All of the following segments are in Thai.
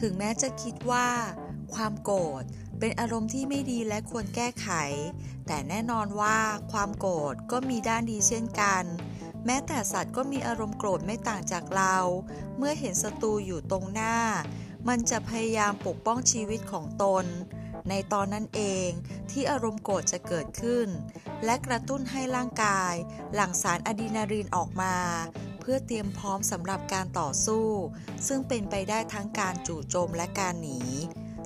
ถึงแม้จะคิดว่า ความโกรธเป็นอารมณ์ที่ไม่ดีและควรแก้ไข แต่แน่นอนว่าความโกรธก็มีด้านดีเช่นกัน แม้แต่สัตว์ก็มีอารมณ์โกรธไม่ต่างจากเรา เมื่อเห็นศัตรูอยู่ตรงหน้า มันจะพยายามปกป้องชีวิตของตน ในตอนนั้นเองที่อารมณ์โกรธจะเกิดขึ้น และกระตุ้นให้ร่างกาย หลั่งสารอะดรีนาลีนออกมา พื่อเตรียมพร้อมสำหรับการต่อสู้ ซึ่งเป็นไปได้ทั้งการจู่โจมและการหนี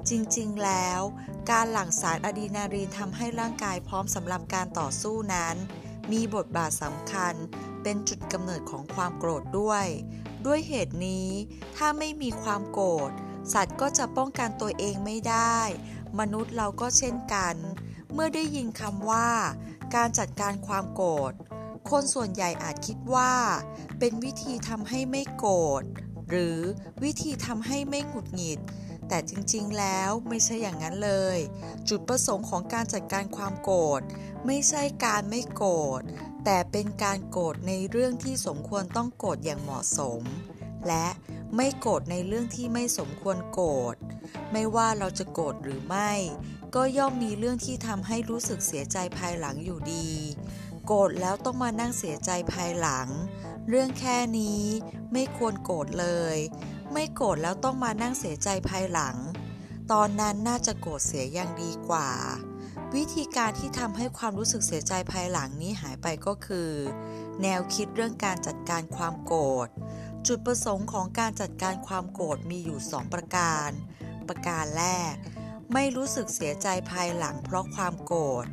จริงๆ แล้ว การหลั่งสารอะดรีนาลีนทำให้ร่างกายพร้อมสำหรับการต่อสู้นั้น มีบทบาทสำคัญ เป็นจุดกำเนิดของความโกรธด้วย ด้วยเหตุนี้ ถ้าไม่มีความโกรธ สัตว์ก็จะป้องกันตัวเองไม่ได้ มนุษย์เราก็เช่นกัน เมื่อได้ยินคำว่า การจัดการความโกรธ คนส่วนใหญ่อาจคิดว่า เป็นวิธีทำให้ไม่โกรธหรือวิธีทำให้ไม่หงุดหงิด แต่จริงๆแล้วไม่ใช่อย่างนั้นเลย จุดประสงค์ของการจัดการความโกรธไม่ใช่การไม่โกรธแต่เป็นการโกรธในเรื่องที่สมควรต้องโกรธอย่างเหมาะสม และไม่โกรธในเรื่องที่ไม่สมควรโกรธไม่ว่าเราจะโกรธหรือไม่ ก็ย่อมมีเรื่องที่ทำให้รู้สึกเสียใจภายหลังอยู่ดี โกรธแล้วต้องมานั่งเสียใจภายหลัง เรื่องแค่นี้ไม่ควรโกรธเลย ไม่โกรธแล้วต้องมานั่งเสียใจภายหลัง ตอนนั้นน่าจะโกรธเสียอย่างดีกว่า วิธีการที่ทำให้ความรู้สึกเสียใจภายหลังนี้หายไปก็คือ แนวคิดเรื่องการจัดการความโกรธจุดประสงค์ของการจัดการความโกรธมีอยู่ 2 ประการ ประการแรก ไม่รู้สึกเสียใจภายหลังเพราะความโกรธ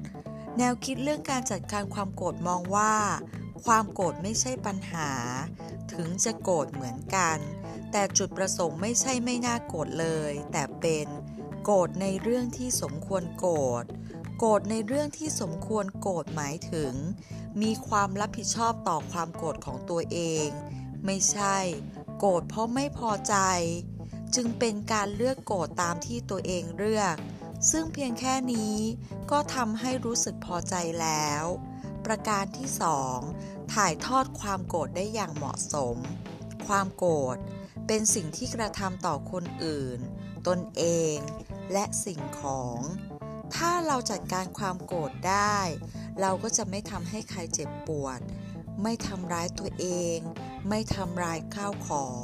แนวคิดเรื่องการจัดการความโกรธมองว่า ความโกรธไม่ใช่ปัญหา ถึงจะโกรธเหมือนกัน แต่จุดประสงค์ไม่ใช่ไม่น่าโกรธเลย แต่เป็นโกรธในเรื่องที่สมควรโกรธโกรธในเรื่องที่สมควรโกรธหมายถึง มีความรับผิดชอบต่อความโกรธของตัวเอง ไม่ใช่ โกรธเพราะไม่พอใจ จึงเป็นการเลือกโกรธตามที่ตัวเองเลือก ซึ่งเพียงแค่นี้ก็ทำให้รู้สึกพอใจแล้ว ประการที่ 2 ถ่ายทอดความโกรธได้อย่างเหมาะสม ความโกรธเป็นสิ่งที่กระทำต่อคนอื่น ตนเองและสิ่งของ ถ้าเราจัดการความโกรธได้ เราก็จะไม่ทำให้ใครเจ็บปวด ไม่ทำร้ายตัวเอง ไม่ทำลายข้าวของ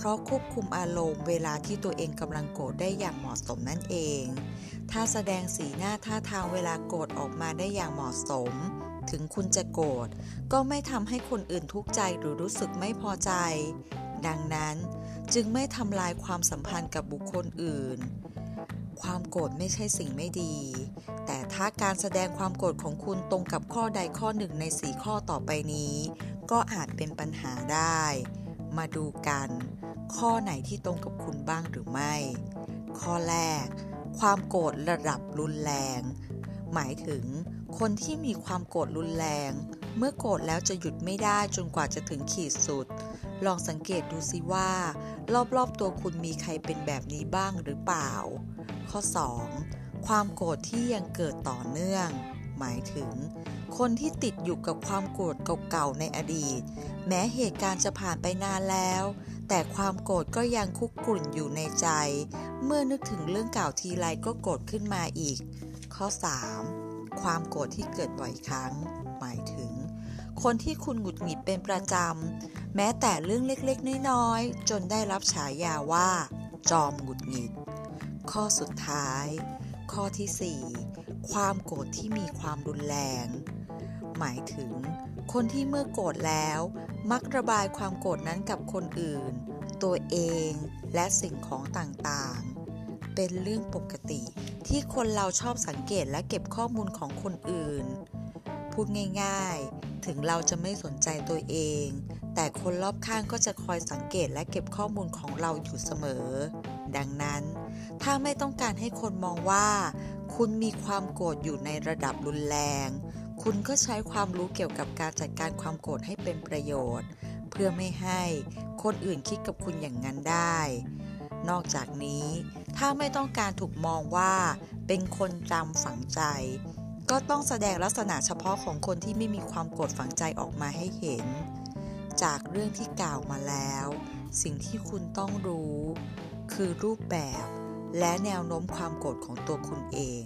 เพราะควบคุมอารมณ์เวลาที่ตัวเองกำลังโกรธได้อย่างเหมาะสมนั่นเอง ถ้าแสดงสีหน้าท่าทางเวลาโกรธออกมาได้อย่างเหมาะสม ถึงคุณจะโกรธก็ไม่ทำให้คนอื่นทุกข์ใจหรือรู้สึกไม่พอใจ ดังนั้นจึงไม่ทำลายความสัมพันธ์กับบุคคลอื่น ความโกรธไม่ใช่สิ่งไม่ดี แต่ถ้าการแสดงความโกรธของคุณตรงกับข้อใดข้อหนึ่งในสีข้อต่อไปนี้ ก็อาจเป็นปัญหาได้ มาดูกัน ข้อไหนที่ตรงกับคุณบ้างหรือไม่ ข้อแรก ความโกรธระดับรุนแรง หมายถึงคนที่มีความโกรธรุนแรง เมื่อโกรธแล้วจะหยุดไม่ได้จนกว่าจะถึงขีดสุด ลองสังเกตดูสิว่า รอบๆตัวคุณมีใครเป็นแบบนี้บ้างหรือเปล่า ข้อ 2. ความโกรธที่ยังเกิดต่อเนื่อง หมายถึง คนที่ติดอยู่กับความโกรธเก่าๆในอดีต แม้เหตุการณ์จะผ่านไปนานแล้ว แต่ความโกรธก็ยังคุกกรุ่นอยู่ในใจ เมื่อนึกถึงเรื่องเก่าทีไรก็โกรธขึ้นมาอีก ข้อ 3. ความโกรธที่เกิดบ่อยครั้ง หมายถึง คนที่คุณหงุดหงิดเป็นประจำ แม้แต่เรื่องเล็กๆน้อยๆจนได้รับฉายาว่า จอมหงุดหงิด ข้อสุดท้าย ข้อที่ 4 ความโกรธที่มีความรุนแรง หมายถึง คนที่เมื่อโกรธแล้ว มักระบายความโกรธนั้นกับคนอื่น ตัวเองและสิ่งของต่างๆ เป็นเรื่องปกติที่คนเราชอบสังเกตและเก็บข้อมูลของคนอื่น พูดง่ายๆ ถึงเราจะไม่สนใจตัวเอง แต่คนรอบข้างก็จะคอยสังเกตและเก็บข้อมูลของเราอยู่เสมอ ดังนั้น ถ้าไม่ต้องการให้คนมองว่า คุณมีความโกรธอยู่ในระดับรุนแรง คุณก็ใช้ความรู้เกี่ยวกับการจัดการความโกรธให้เป็นประโยชน์ เพื่อไม่ให้คนอื่นคิดกับคุณอย่างนั้นได้ นอกจากนี้ ถ้าไม่ต้องการถูกมองว่าเป็นคนจำฝังใจ ก็ต้องแสดงลักษณะเฉพาะของคนที่ไม่มีความโกรธฝังใจออกมาให้เห็น จากเรื่องที่กล่าวมาแล้ว สิ่งที่คุณต้องรู้ คือรูปแบบ และแนวโน้มความโกรธของตัวคุณเอง